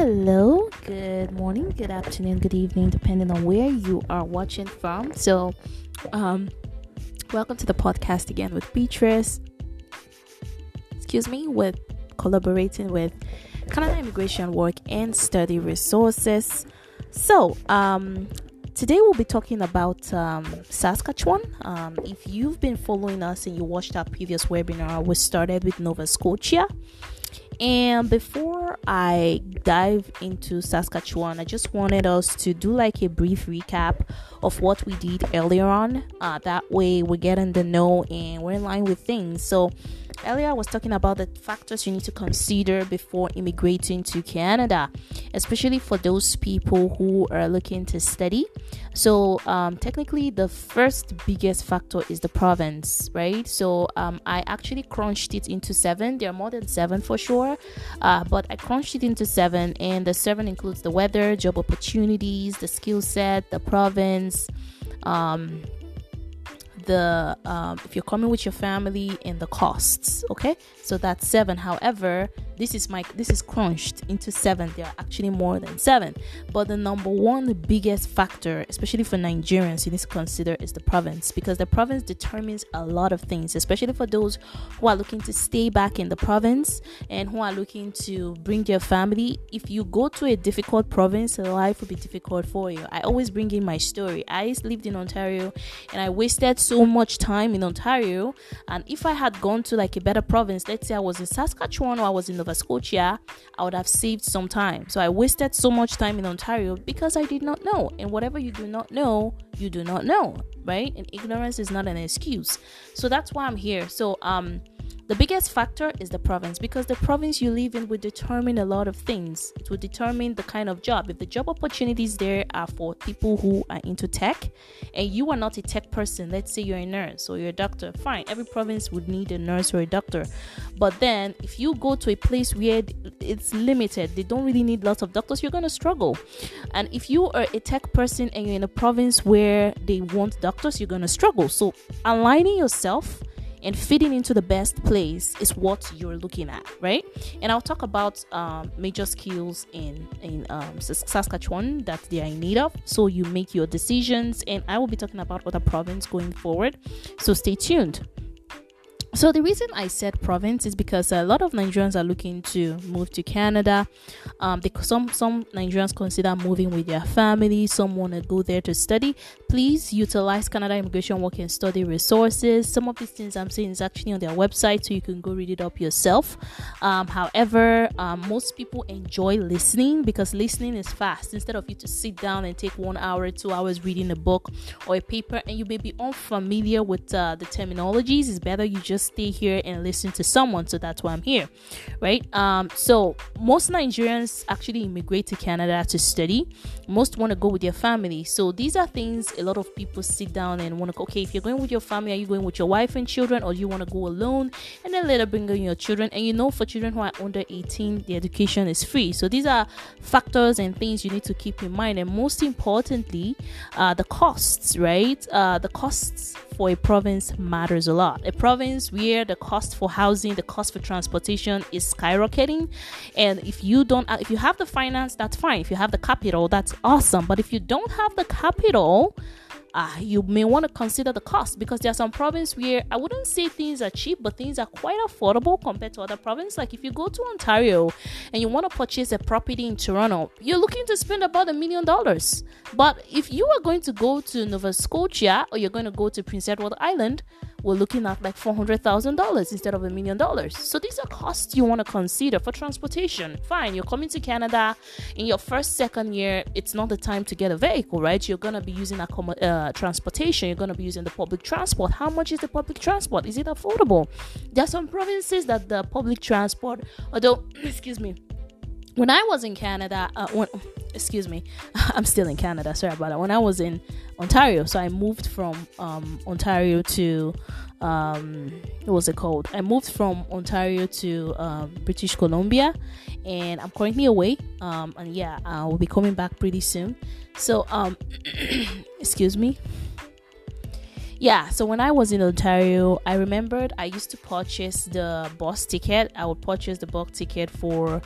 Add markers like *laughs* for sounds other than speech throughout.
Hello, good morning, good afternoon, good evening, depending on where you are watching from. So, um, welcome to the podcast again with Beatrice. Excuse me, with collaborating with Canada Immigration Work and Study Resources. So, um, today we'll be talking about um, Saskatchewan. Um, if you've been following us and you watched our previous webinar, we started with Nova Scotia. And before I dive into Saskatchewan, I just wanted us to do like a brief recap of what we did earlier on. Uh, that way, we get in the know and we're in line with things. So, earlier I was talking about the factors you need to consider before immigrating to Canada, especially for those people who are looking to study. So, um, technically, the first biggest factor is the province, right? So, um, I actually crunched it into seven. There are more than seven for sure, uh, but I crunched it into seven, and the seven includes the weather, job opportunities, the skill set, the province. Um, the um, if you're coming with your family and the costs okay? So that's seven. However this is my this is crunched into seven. There are actually more than seven. But the number one the biggest factor especially for nigerians you need to consider is the province. Because the province determines a lot of things especially for those who are looking to stay back in the province and who are looking to bring their family. If you go to a difficult province life will be difficult for you. I always bring in my story. I lived in ontario and i wasted so much time in ontario. And if i had gone to like a better province let's say i was in saskatchewan or i was in Nova Scotia, I would have saved some time. So I wasted so much time in Ontario because I did not know. And whatever you do not know, you do not know, right? And ignorance is not an excuse. So that's why I'm here. So um the biggest factor is the province because the province you live in will determine a lot of things. It will determine the kind of job. If the job opportunities there are for people who are into tech and you are not a tech person, let's say you're a nurse or you're a doctor, fine. Every province would need a nurse or a doctor. But then if you go to a place where it's limited, they don't really need lots of doctors, you're going to struggle. And if you are a tech person and you're in a province where they want doctors, you're going to struggle. So aligning yourself and fitting into the best place is what you're looking at, right? And I'll talk about um, major skills in in um, Saskatchewan that they are in need of, so you make your decisions. And I will be talking about other province going forward, so stay tuned. So the reason I said province is because a lot of Nigerians are looking to move to Canada. Um, they, some some Nigerians consider moving with their family. Some want to go there to study. Please utilize Canada Immigration Work and Study resources. Some of these things I'm saying is actually on their website, so you can go read it up yourself. Um, however, um, most people enjoy listening because listening is fast. Instead of you to sit down and take one hour, two hours reading a book or a paper, and you may be unfamiliar with uh, the terminologies, it's better you just just stay here and listen to someone. So that's why I'm here, right? Um, so most Nigerians actually immigrate to Canada to study. Most want to go with their family. So these are things a lot of people sit down and want to. Okay, if you're going with your family, are you going with your wife and children, or do you want to go alone and then later bring in your children? And you know, for children who are under 18, the education is free. So these are factors and things you need to keep in mind. And most importantly, uh, the costs, right? Uh, the costs for a province matters a lot. A province where the cost for housing, the cost for transportation is skyrocketing, and if you don't, uh, if you have the finance, that's fine. If you have the capital, that's awesome. But if you don't have the capital, uh, you may want to consider the cost because there are some provinces where I wouldn't say things are cheap, but things are quite affordable compared to other provinces. Like if you go to Ontario and you want to purchase a property in Toronto, you're looking to spend about a million dollars. But if you are going to go to Nova Scotia or you're going to go to Prince Edward Island, we're looking at like $400,000 instead of a million dollars. So these are costs you want to consider for transportation. Fine, you're coming to Canada in your first, second year, it's not the time to get a vehicle, right? You're going to be using a uh, transportation, you're going to be using the public transport. How much is the public transport? Is it affordable? There are some provinces that the public transport, although, *clears throat* excuse me, when I was in Canada, uh, when, excuse me, *laughs* I'm still in Canada. Sorry about that. When I was in Ontario, so I moved from um, Ontario to um, what was it called? I moved from Ontario to um, British Columbia, and I'm currently away. Um, and yeah, I will be coming back pretty soon. So, um, *clears throat* excuse me. Yeah, so when I was in Ontario, I remembered I used to purchase the bus ticket. I would purchase the bus ticket for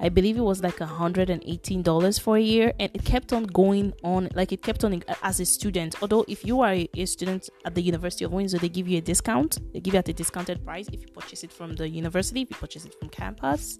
I believe it was like $118 for a year and it kept on going on like it kept on as a student. Although if you are a, student at the University of Windsor, they give you a discount. They give you at a discounted price if you purchase it from the university, if you purchase it from campus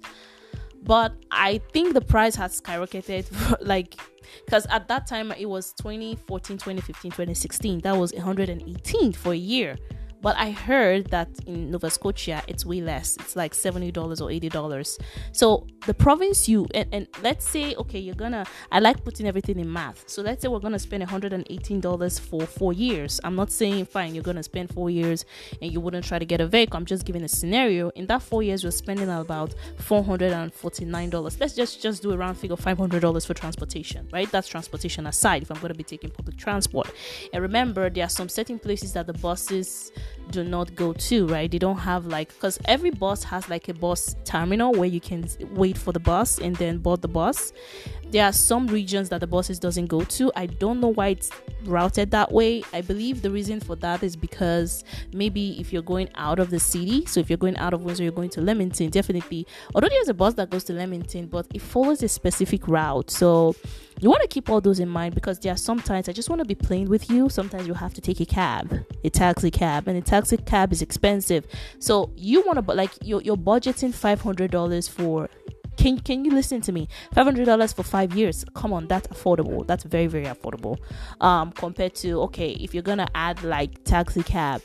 but I think the price has skyrocketed *laughs* like because at that time it was 2014 2015 2016 that was 118 for a year but I heard that in Nova Scotia it's way less. It's like $70 or $80. So the province you and, and let's say okay, you're gonna I like putting everything in math. So let's say we're gonna spend $118 for four years. I'm not saying fine, you're gonna spend four years and you wouldn't try to get a vehicle. I'm just giving a scenario. In that four years, you're spending about $449. Let's just just do a round figure $500 for transportation, right? That's transportation aside if I'm gonna be taking public transport. And remember, there are some certain places that the buses do not go to, right? They don't have like because every bus has like a bus terminal where you can wait for the bus and then board the bus. There are some regions that the buses doesn't go to. I don't know why it's routed that way. I believe the reason for that is because maybe if you're going out of the city, so if you're going out of Windsor, you're going to Leamington, definitely. Although there's a bus that goes to Leamington, but it follows a specific route. So you want to keep all those in mind because there are sometimes I just want to be plain with you. Sometimes you have to take a cab, a taxi cab, and a taxi cab is expensive. So you want to like you're, you're budgeting five hundred dollars for. Can can you listen to me? Five hundred dollars for five years. Come on, that's affordable. That's very very affordable. Um, compared to okay, if you're gonna add like taxi cab,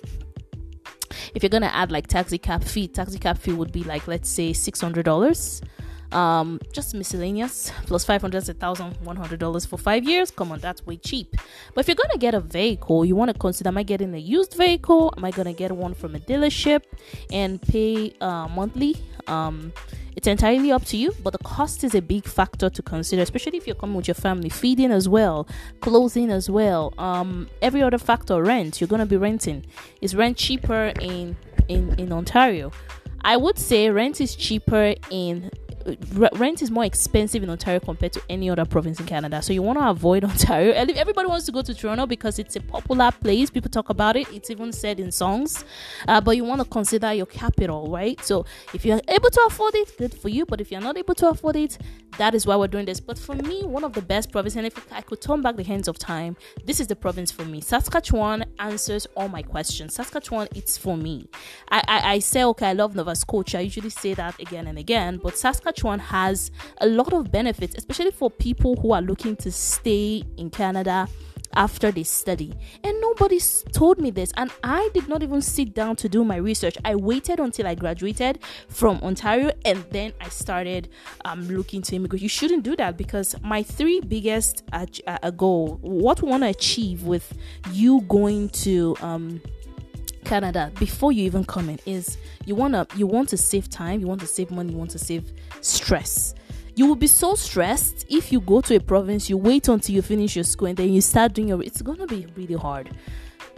if you're gonna add like taxi cab fee, taxi cab fee would be like let's say six hundred dollars um, just miscellaneous. Plus 500 1100 dollars for five years. Come on that's way cheap. But if you're gonna get a vehicle you want to consider am i getting a used vehicle? Am i gonna get one from a dealership and pay uh, monthly? Um, it's entirely up to you but the cost is a big factor to consider especially if you're coming with your family feeding as well clothing as well. Um, every other factor rent. You're going to be renting. Is rent cheaper in in in ontario? I would say rent is cheaper in rent is more expensive in Ontario compared to any other province in Canada. So you want to avoid *laughs* Ontario. Everybody wants to go to Toronto because it's a popular place. People talk about it. It's even said in songs. Uh, but you want to consider your capital, right? So if you're able to afford it, good for you. But if you're not able to afford it, that is why we're doing this. But for me, one of the best provinces, and if I could turn back the hands of time, this is the province for me. Saskatchewan answers all my questions. Saskatchewan, it's for me. I, I, I say, okay, I love Nova Scotia. I usually say that again and again, but Saskatchewan has a lot of benefits, especially for people who are looking to stay in Canada after they study. And nobody told me this. And I did not even sit down to do my research. I waited until I graduated from Ontario and then I started um, looking to immigrate. You shouldn't do that because my three biggest uh, uh, goal, what we want to achieve with you going to um, Canada before you even come in is you wanna you want to save time, you want to save money, you want to save stress. You will be so stressed if you go to a province, you wait until you finish your school and then you start doing your it's gonna be really hard.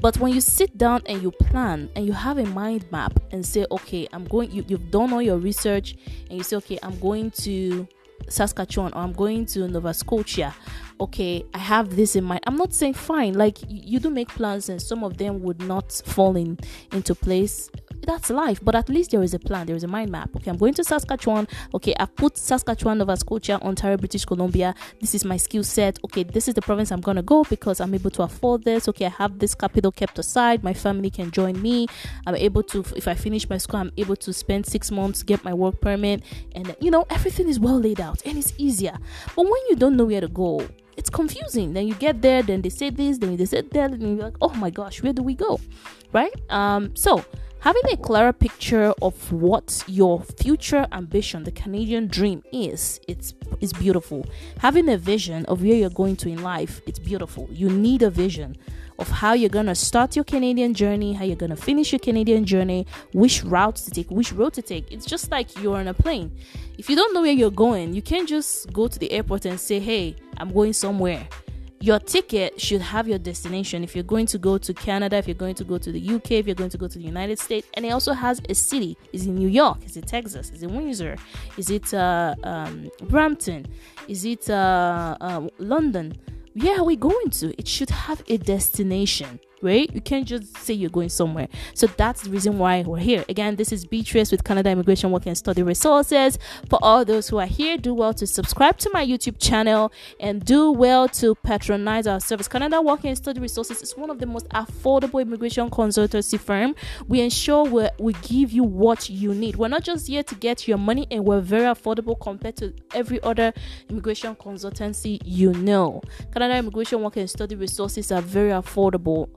But when you sit down and you plan and you have a mind map and say, okay, I'm going you, you've done all your research and you say, okay, I'm going to Saskatchewan or I'm going to Nova Scotia. Okay, I have this in mind. I'm not saying fine, like you do make plans and some of them would not fall in into place that's life. But at least there is a plan, there is a mind map. Okay, I'm going to Saskatchewan. Okay, I've put Saskatchewan, Nova Scotia, Ontario, British Columbia. This is my skill set. Okay, this is the province I'm gonna go because I'm able to afford this. Okay, I have this capital kept aside. My family can join me. I'm able to, if I finish my school, I'm able to spend six months, get my work permit, and you know, everything is well laid out and it's easier. But when you don't know where to go, it's confusing. Then you get there, then they say this, then they say that, and you're like, oh my gosh, where do we go? Right? Um, so Having a clearer picture of what your future ambition, the Canadian dream is, it's is beautiful. Having a vision of where you're going to in life, it's beautiful. You need a vision of how you're gonna start your Canadian journey, how you're gonna finish your Canadian journey, which routes to take, which road to take. It's just like you're on a plane. If you don't know where you're going, you can't just go to the airport and say, Hey, I'm going somewhere. Your ticket should have your destination. If you're going to go to canada if you're going to go to the uk if you're going to go to the united states and it also has a city. Is it new york? Is it texas? Is it windsor? Is it uh, um, brampton? Is it uh, uh, london where are we going to. It should have a destination right? You can't just say you're going somewhere. So that's the reason why we're here. Again, this is Beatrice with Canada Immigration Work and Study Resources. For all those who are here, do well to subscribe to my YouTube channel and do well to patronize our service. Canada Work and Study Resources is one of the most affordable immigration consultancy firm. We ensure we we give you what you need. We're not just here to get your money, and we're very affordable compared to every other immigration consultancy you know. Canada Immigration Work and Study Resources are very affordable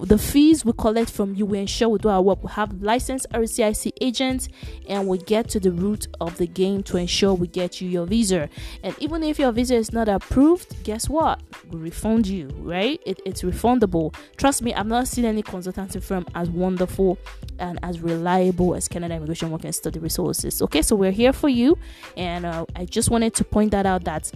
the fees we collect from you we ensure we do our work. We have licensed rcic agents and we get to the root of the game to ensure we get you your visa. And even if your visa is not approved guess what? We refund you right? It, it's refundable. Trust me i've not seen any consultancy firm as wonderful and as reliable as canada immigration work and study resources. Okay so we're here for you. And uh, i just wanted to point that out that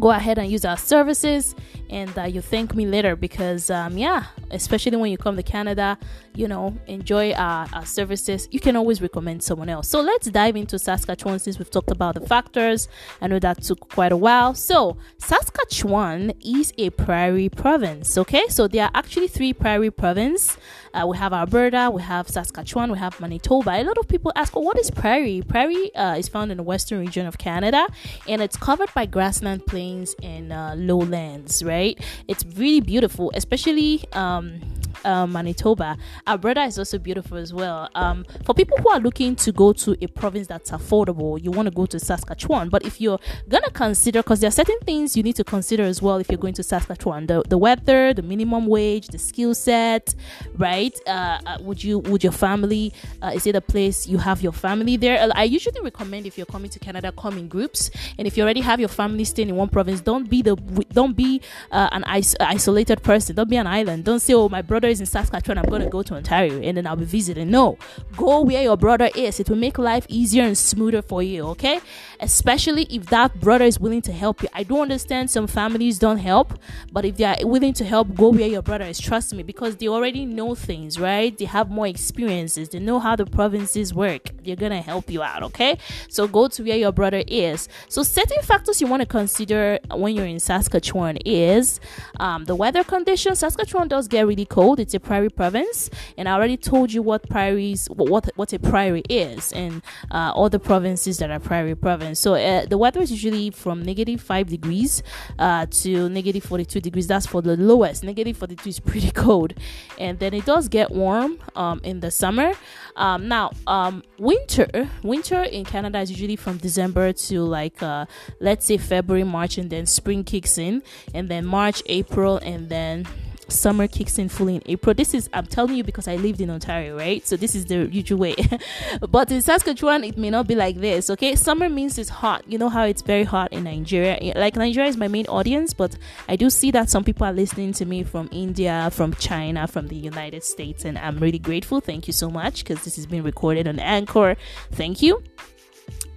go ahead and use our services and uh, you thank me later because um, yeah especially when you come to canada you know enjoy our, our, services you can always recommend someone else. So let's dive into saskatchewan since we've talked about the factors. I know that took quite a while. So saskatchewan is a prairie province okay? So there are actually three prairie province uh, we have alberta we have saskatchewan we have manitoba. A lot of people ask what is prairie? Prairie uh, is found in the western region of canada and it's covered by grassland plains and uh, lowlands right? It's really beautiful especially um, uh, Manitoba. Alberta is also beautiful as well. Um, for people who are looking to go to a province that's affordable, you want to go to Saskatchewan. But if you're gonna consider, because there are certain things you need to consider as well if you're going to Saskatchewan: the the weather, the minimum wage, the skill set, right? Uh, uh, would you would your family? Uh, is it a place you have your family there? I usually recommend if you're coming to Canada, come in groups, and if you already have your family staying in one province, don't be the don't be uh, an is- isolated person. Don't be an island. Don't say, "Oh, my brother is in Saskatchewan, I'm going to go to Ontario and then I'll be visiting. No, go where your brother is. It will make life easier and smoother for you, okay? Especially if that brother is willing to help you. I don't understand some families don't help, but if they are willing to help, go where your brother is. Trust me, because they already know things, right? They have more experiences, they know how the provinces work. They're to help you out, okay? So go to where your brother is. So, certain factors you want to consider when you're in Saskatchewan is um, the weather conditions. Saskatchewan does get really cold it's a prairie province, and I already told you what prairies, what what a prairie is, and uh, all the provinces that are prairie So uh, the weather is usually from negative five degrees uh, to negative forty two degrees. That's for the lowest. Negative forty two is *laughs* pretty cold, and then it does get warm um, in the summer. Um, now, um, winter, winter in Canada is usually from December to like uh, let's say February, March, and then spring kicks in, and then March, April, and then summer kicks in fully in April. This is I'm telling you because I lived in Ontario, right? So this is the usual way. *laughs* but in Saskatchewan, it may not be like this. Okay, summer means it's hot. You know how it's very hot in Nigeria. Like Nigeria is my main audience, but I do see that some people are listening to me from India, from China, from the United States, and I'm really grateful. Thank you so much because this has been recorded on Anchor. Thank you.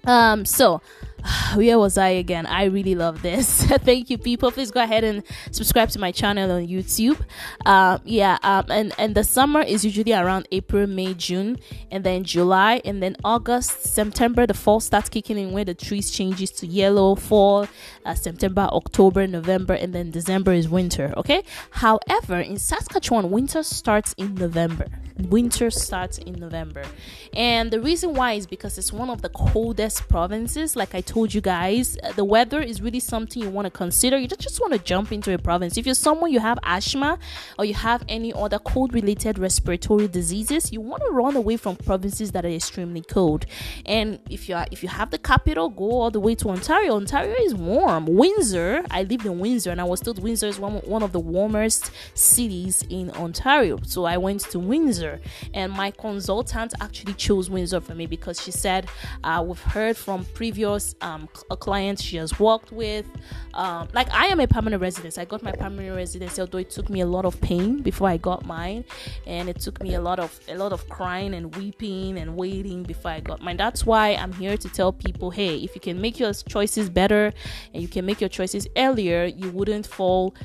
Um, so where was I again? I really love this. *laughs* Thank you, people. Please go ahead and subscribe to my channel on YouTube. Um, yeah, um, and and the summer is usually around April, May, June, and then July, and then August, September. The fall starts kicking in where the trees changes to yellow. Fall, uh, September, October, November, and then December is winter. Okay. However, in Saskatchewan, winter starts in November. Winter starts in November, and the reason why is because it's one of the coldest provinces. Like I told you guys, uh, the weather is really something you want to consider. You don't just want to jump into a province. If you're someone you have asthma or you have any other cold related respiratory diseases, you want to run away from provinces that are extremely cold. And if you are, if you have the capital, go all the way to Ontario. Ontario is warm. Windsor, I lived in Windsor and I was told Windsor is one, one of the warmest cities in Ontario. So I went to Windsor and my consultant actually chose Windsor for me because she said uh, we've heard from previous um, a client she has worked with. Um, like I am a permanent resident. I got my permanent residency, although it took me a lot of pain before I got mine, and it took me a lot of a lot of crying and weeping and waiting before I got mine. That's why I'm here to tell people, hey, if you can make your choices better and you can make your choices earlier, you wouldn't fall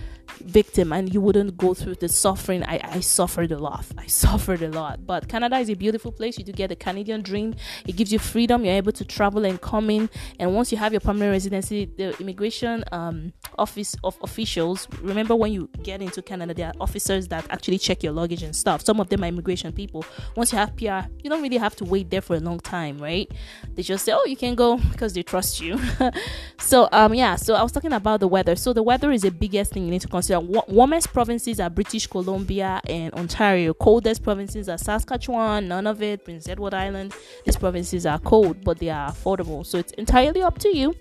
victim and you wouldn't go through the suffering. I, I suffered a lot. I *laughs* suffered a lot. But canada is a beautiful place. You do get the canadian dream. It gives you freedom. You're able to travel and come in. And once you have your permanent residency the immigration um, office of officials remember when you get into canada there are officers that actually check your luggage and stuff. Some of them are immigration people. Once you have pr you don't really have to wait there for a long time right? They just say oh you can go *laughs* because they trust you. *laughs* So um yeah. So i was talking about the weather. So the weather is the biggest thing you need to consider warmest provinces are british columbia and ontario. Coldest provinces are saskatchewan nunavut prince edward island. These provinces are cold but they are affordable. So it's entirely up to you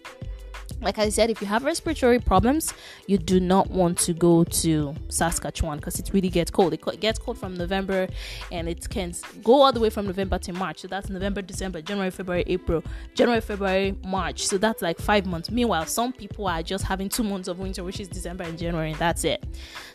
like I said, if you have respiratory problems, you do not want to go to Saskatchewan because it really gets cold. It gets cold from November and it can go all the way from November to March. So that's November, December, January, February, April, January, February, March. So that's like five months. Meanwhile, some people are just having two months of winter, which is December and January, and that's it.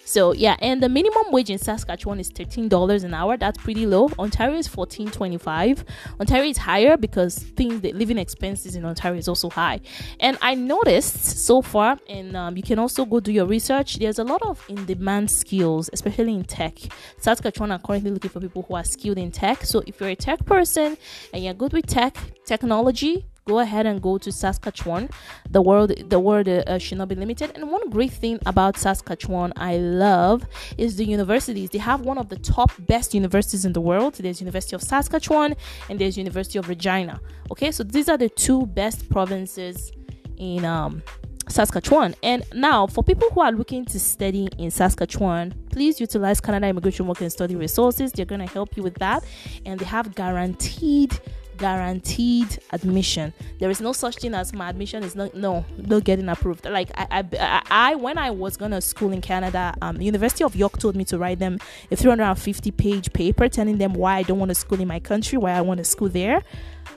So yeah, and the minimum wage in Saskatchewan is $13 an hour. That's pretty low. Ontario is $14.25. Ontario is higher because things the living expenses in Ontario is also high. And I noticed so far, and um, you can also go do your research. There's a lot of in-demand skills, especially in tech. Saskatchewan are currently looking for people who are skilled in tech. So if you're a tech person and you're good with tech technology, go ahead and go to Saskatchewan. The world, the world uh, should not be limited. And one great thing about Saskatchewan I love is the universities. They have one of the top best universities in the world. There's University of Saskatchewan and there's University of Regina. Okay, so these are the two best provinces in um Saskatchewan. And now, for people who are looking to study in Saskatchewan, please utilize Canada Immigration Work and Study Resources. They're going to help you with that, and they have guaranteed guaranteed admission. There is no such thing as my admission is not no not getting approved. Like I, I, I when I was gonna school in Canada, um, University of York told me to write them a 350 page paper telling them why I don't want to school in my country, why I want to school there.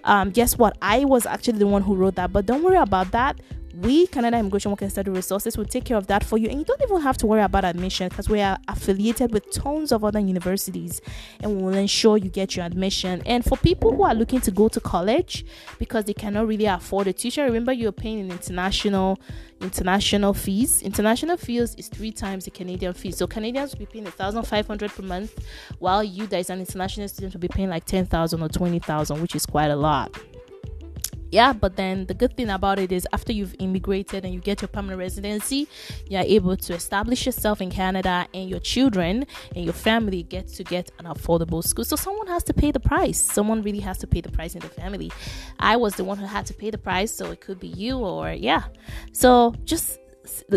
Um, guess what? I was actually the one who wrote that, but don't worry about that we canada immigration work and study resources will take care of that for you. And you don't even have to worry about admission because we are affiliated with tons of other universities and we will ensure you get your admission. And for people who are looking to go to college because they cannot really afford a tuition remember you're paying an international international fees. International fees is three times the canadian fee so canadians will be paying 1500 per month while you that is an international student will be paying like 10000 or 20000 which is quite a lot yeah but then the good thing about it is after you've immigrated and you get your permanent residency you're able to establish yourself in canada and your children and your family get to get an affordable school. So someone has to pay the price. Someone really has to pay the price in the family. I was the one who had to pay the price so it could be you or yeah. So just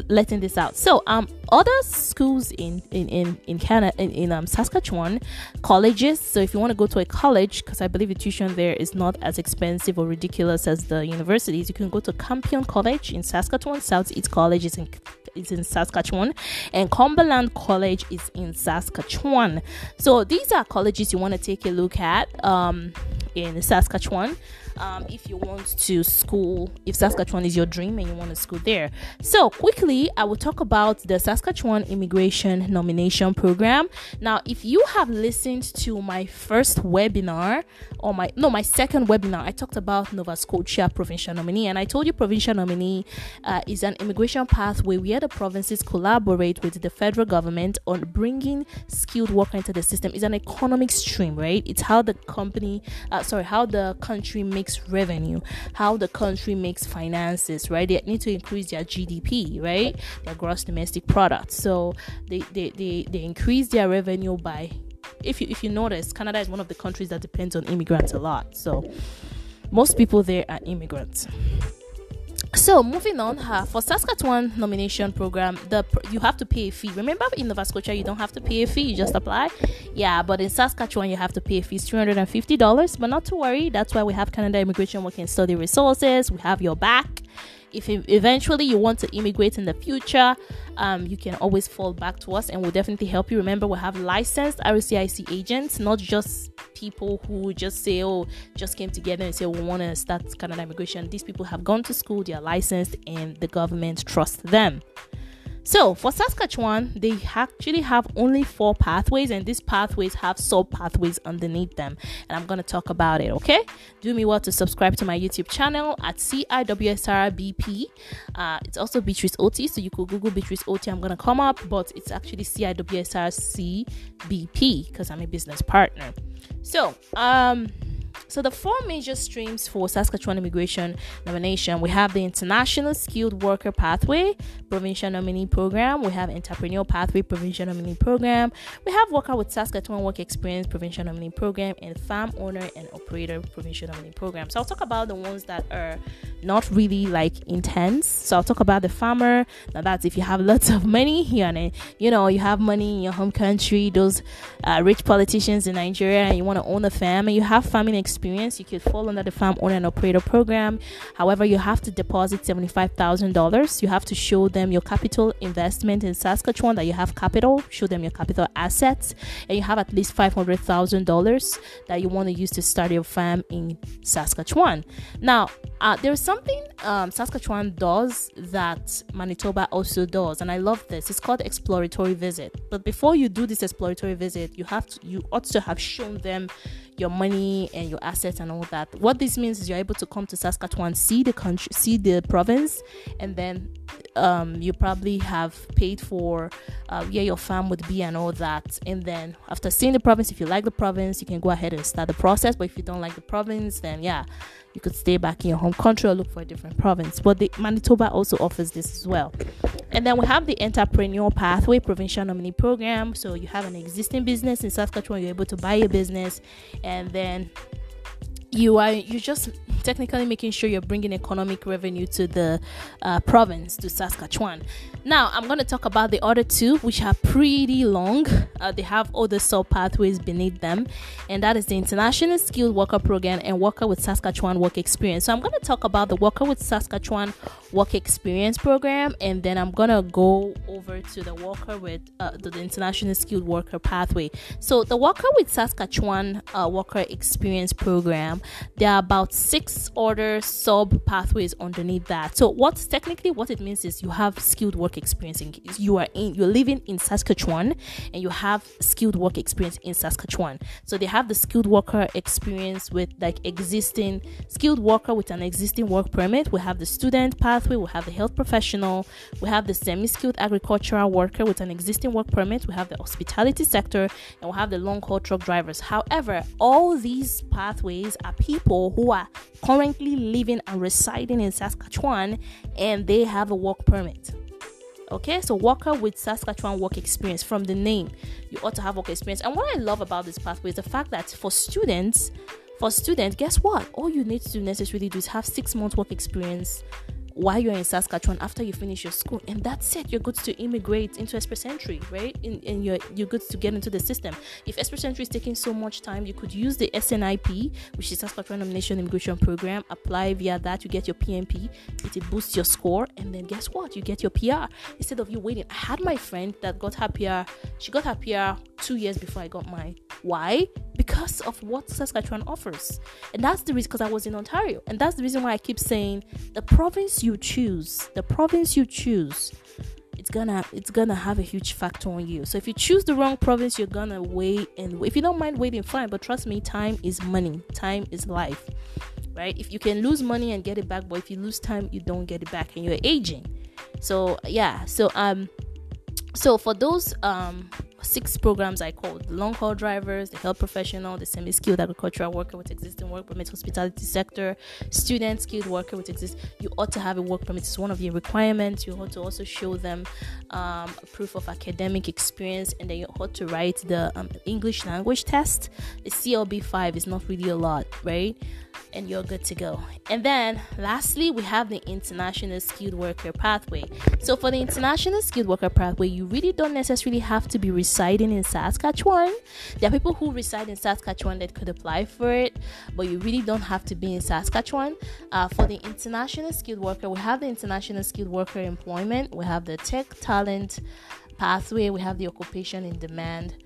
letting this out. So, um, other schools in in in in Canada in, in um Saskatchewan, colleges. So if you want to go to a college, because I believe the tuition there is not as expensive or ridiculous as the universities, you can go to Campion College in Saskatchewan. South East College is in is in Saskatchewan, and Cumberland College is in Saskatchewan. So these are colleges you want to take a look at um, in Saskatchewan um, if you want to school, if Saskatchewan is your dream and you want to school there. So, quickly, I will talk about the Saskatchewan Immigration Nomination Program. Now, if you have listened to my first webinar or my no, my second webinar, I talked about Nova Scotia Provincial Nominee, and I told you Provincial Nominee uh, is an immigration pathway where the provinces collaborate with the federal government on bringing skilled worker into the system. It's an economic stream, right? It's how the company, uh, sorry, how the country makes makes revenue, how the country makes finances, right? They need to increase their GDP, right? Their gross domestic product. So they, they, they, they increase their revenue by if you if you notice, Canada is one of the countries that depends on immigrants a lot. So most people there are immigrants so moving on uh, for saskatchewan nomination program the you have to pay a fee. Remember in nova scotia you don't have to pay a fee you just apply? Yeah but in saskatchewan you have to pay a fee $350 but not to worry that's why we have canada immigration Work and study resources we have your back if eventually you want to immigrate in the future, um, you can always fall back to us and we'll definitely help you. Remember, we have licensed RCIC agents, not just people who just say, oh, just came together and say, we want to start Canada immigration. These people have gone to school, they are licensed, and the government trusts them. So for Saskatchewan, they actually have only four pathways, and these pathways have sub pathways underneath them. And I'm to talk about it, okay? Do me well to subscribe to my YouTube channel at CIWSRBP. Uh, it's also Beatrice OT, so you could Google Beatrice OT. I'm to come up, but it's actually CIWSRCBP because I'm a business partner. So, um, so the four major streams for Saskatchewan immigration nomination, we have the International Skilled Worker Pathway Provincial Nominee Program, we have Entrepreneur Pathway Provincial Nominee Program, we have Worker with Saskatchewan Work Experience Provincial Nominee Program, and Farm Owner and Operator Provincial Nominee Program. So I'll talk about the ones that are not really like intense. So I'll talk about the farmer. Now that's if you have lots of money, you know, you know, you have money in your home country, those uh, rich politicians in Nigeria, and you want to own a farm and you have farming experience experience, you could fall under the farm owner and operator program. However, you have to deposit $75,000. You have to show them your capital investment in Saskatchewan that you have capital, show them your capital assets, and you have at least $500,000 that you want to use to start your farm in Saskatchewan. Now, uh, there's something um, Saskatchewan does that Manitoba also does, and I love this. It's called exploratory visit. But before you do this exploratory visit, you have to, you ought to have shown them your money and your assets and all that. What this means is you're able to come to Saskatchewan, see the country, see the province, and then um, you probably have paid for uh, where your farm would be and all that. And then after seeing the province, if you like the province, you can go ahead and start the process. But if you don't like the province, then yeah, you could stay back in your home country or look for a different province. But the Manitoba also offers this as well. And then we have the Entrepreneur Pathway Provincial Nominee Program. So you have an existing business in Saskatchewan, you're able to buy a business, and then you are you just technically making sure you're bringing economic revenue to the uh, province to Saskatchewan. Now I'm going to talk about the other two, which are pretty long. Uh, they have other sub pathways beneath them, and that is the International Skilled Worker Program and Worker with Saskatchewan Work Experience. So I'm going to talk about the Worker with Saskatchewan Work Experience Program, and then I'm going to go over to the Worker with uh, the, the, International Skilled Worker Pathway. So the Worker with Saskatchewan uh, Worker Experience Program there are about six other sub pathways underneath that. So what's technically what it means is you have skilled work experience. In, you are in you're living in Saskatchewan and you have skilled work experience in Saskatchewan. So they have the skilled worker experience with like existing skilled worker with an existing work permit. We have the student pathway. We have the health professional. We have the semi-skilled agricultural worker with an existing work permit. We have the hospitality sector and we have the long haul truck drivers. However, all these pathways are people who are currently living and residing in Saskatchewan and they have a work permit. Okay, so worker with Saskatchewan work experience from the name, you ought to have work experience. And what I love about this pathway is the fact that for students, for students, guess what? All you need to do necessarily do is have six months work experience while you're in Saskatchewan after you finish your school, and that's it. You're good to immigrate into Express Entry, right? And, and you're you're good to get into the system. If Express Entry is taking so much time, you could use the SNIP, which is Saskatchewan Nomination Immigration Program. Apply via that, you get your PNP. It boosts your score, and then guess what? You get your PR instead of you waiting. I had my friend that got her PR. She got her PR two years before I got mine. Why? Because of what Saskatchewan offers, and that's the reason. Because I was in Ontario, and that's the reason why I keep saying the province you choose, the province you choose, it's gonna it's gonna have a huge factor on you. So if you choose the wrong province, you're gonna wait and if you don't mind waiting, fine. But trust me, time is money. Time is life, right? If you can lose money and get it back, but if you lose time, you don't get it back, and you're aging. So yeah, so um, so for those um six programs I called the long haul drivers, the health professional, the semi skilled agricultural worker with existing work permit, hospitality sector, student skilled worker with exist. You ought to have a work permit. It's one of your requirements. You ought to also show them um, proof of academic experience, and then you ought to write the um, English language test. The CLB five is not really a lot, right? And you're good to go. And then lastly, we have the international skilled worker pathway. So for the international skilled worker pathway, you really don't necessarily have to be residing in Saskatchewan. There are people who reside in Saskatchewan that could apply for it, but you really don't have to be in Saskatchewan. Uh, for the international skilled worker, we have the international skilled worker employment, we have the tech talent pathway, we have the occupation in demand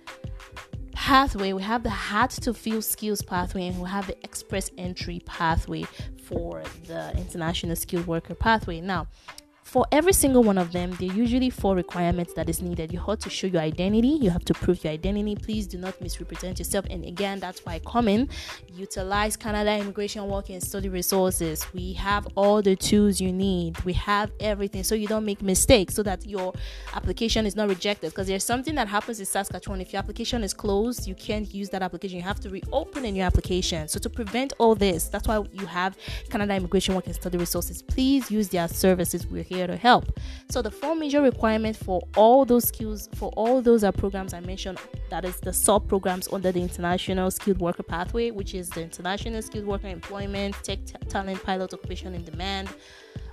pathway, we have the hard to fill skills pathway, and we have the express entry pathway for the international skilled worker pathway. Now, for every single one of them, there are usually four requirements that is needed. You have to show your identity, you have to prove your identity. Please do not misrepresent yourself. And again, that's why in. Utilize Canada Immigration Work and Study Resources. We have all the tools you need, we have everything so you don't make mistakes so that your application is not rejected. Because there's something that happens in Saskatchewan. If your application is closed, you can't use that application. You have to reopen a new application. So to prevent all this, that's why you have Canada Immigration Work and Study Resources. Please use their services. We're here here to help. So the four major requirements for all those skills, for all those are programs I mentioned, that is the sub programs under the International Skilled Worker Pathway, which is the International Skilled Worker Employment, Tech Talent Pilot Occupation in Demand,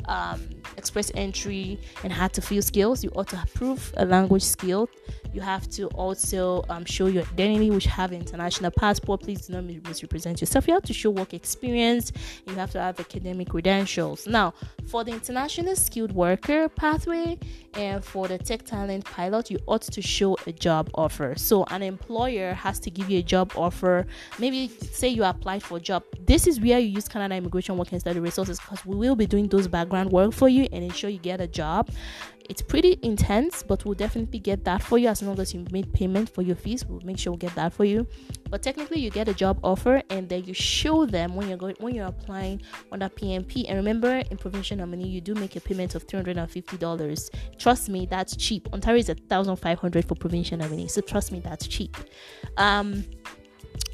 um, express entry and hard to fill skills. You ought to prove a language skill. You have to also um, show your identity, which have international passport. Please do not misrepresent yourself. You have to show work experience. You have to have academic credentials. Now, for the international skilled worker pathway and for the tech talent pilot, you ought to show a job offer. So, an employer has to give you a job offer. Maybe say you applied for a job. This is where you use Canada Immigration Work and Study Resources because we will be doing those background work for you and ensure you get a job. It's pretty intense but we'll definitely get that for you. As long as you made payment for your fees we'll make sure we'll get that for you. But technically you get a job offer and then you show them when you're going when you're applying on that PNP and remember in provincial nominee you do make a payment of $350 trust me that's cheap. Ontario is a 1500 for provincial nominee so trust me that's cheap. Um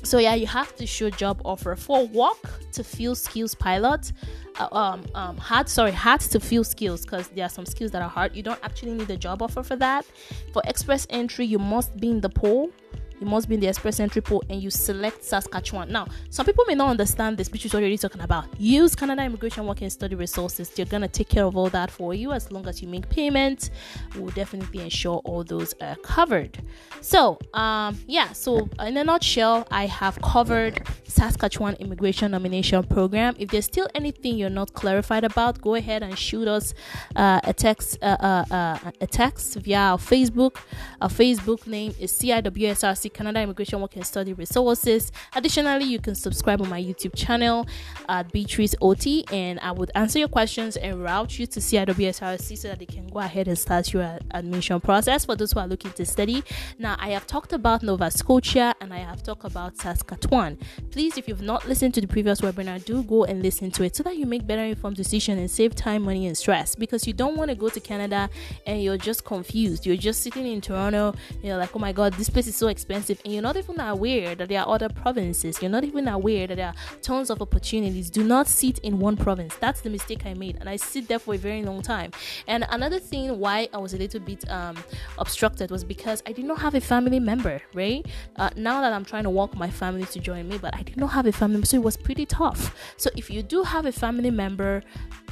so yeah you have to show job offer. For work to fill skills pilot uh, um, um hard sorry hard to fill skills because there are some skills that are hard. You don't actually need a job offer for that. For express entry you must be in the pool you must be in the express entry pool and you select Saskatchewan. Now, some people may not understand this, which is already talking about. Use Canada Immigration Work and Study Resources. They're gonna take care of all that for you as long as you make payment. We'll definitely ensure all those are covered. So, um, yeah. So, in a nutshell, I have covered Saskatchewan Immigration Nomination Program. If there's still anything you're not clarified about, go ahead and shoot us uh, a text, uh, uh, uh a text via our Facebook. Our Facebook name is CIWSRC Canada Immigration Work and Study Resources. Additionally, you can subscribe on my YouTube channel at Beatrice OT, and I would answer your questions and route you to CIWSRC so that they can go ahead and start your admission process for those who are looking to study. Now, I have talked about Nova Scotia and I have talked about Saskatchewan. Please, if you've not listened to the previous webinar, do go and listen to it so that you make better informed decisions and save time, money, and stress. Because you don't want to go to Canada and you're just confused. You're just sitting in Toronto, you're like, oh my god, this place is so expensive expensive and you're not even aware that there are other provinces. You're not even aware that there are tons of opportunities. Do not sit in one province. That's the mistake i made and i sit there for a very long time. And another thing why i was a little bit um, obstructed was because i did not have a family member right? Uh, now that i'm trying to walk my family to join me but i did not have a family member so it was pretty tough. So if you do have a family member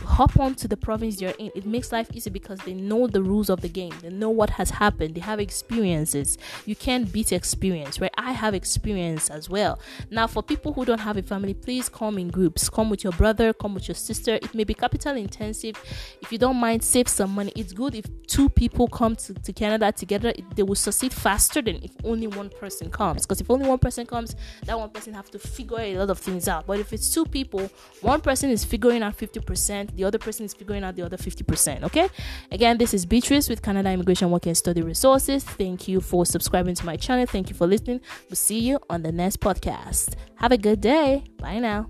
hop on to the province you're in. It makes life easy because they know the rules of the game. They know what has happened. They have experiences. You can't beat experience right i have experience as well now for people who don't have a family please come in groups come with your brother come with your sister it may be capital intensive if you don't mind save some money it's good if two people come to, to canada together they will succeed faster than if only one person comes because if only one person comes that one person have to figure a lot of things out but if it's two people one person is figuring out 50% the other person is figuring out the other 50%. Okay. Again, this is Beatrice with Canada Immigration Work and Study Resources. Thank you for subscribing to my channel. Thank you for listening. We'll see you on the next podcast. Have a good day. Bye now.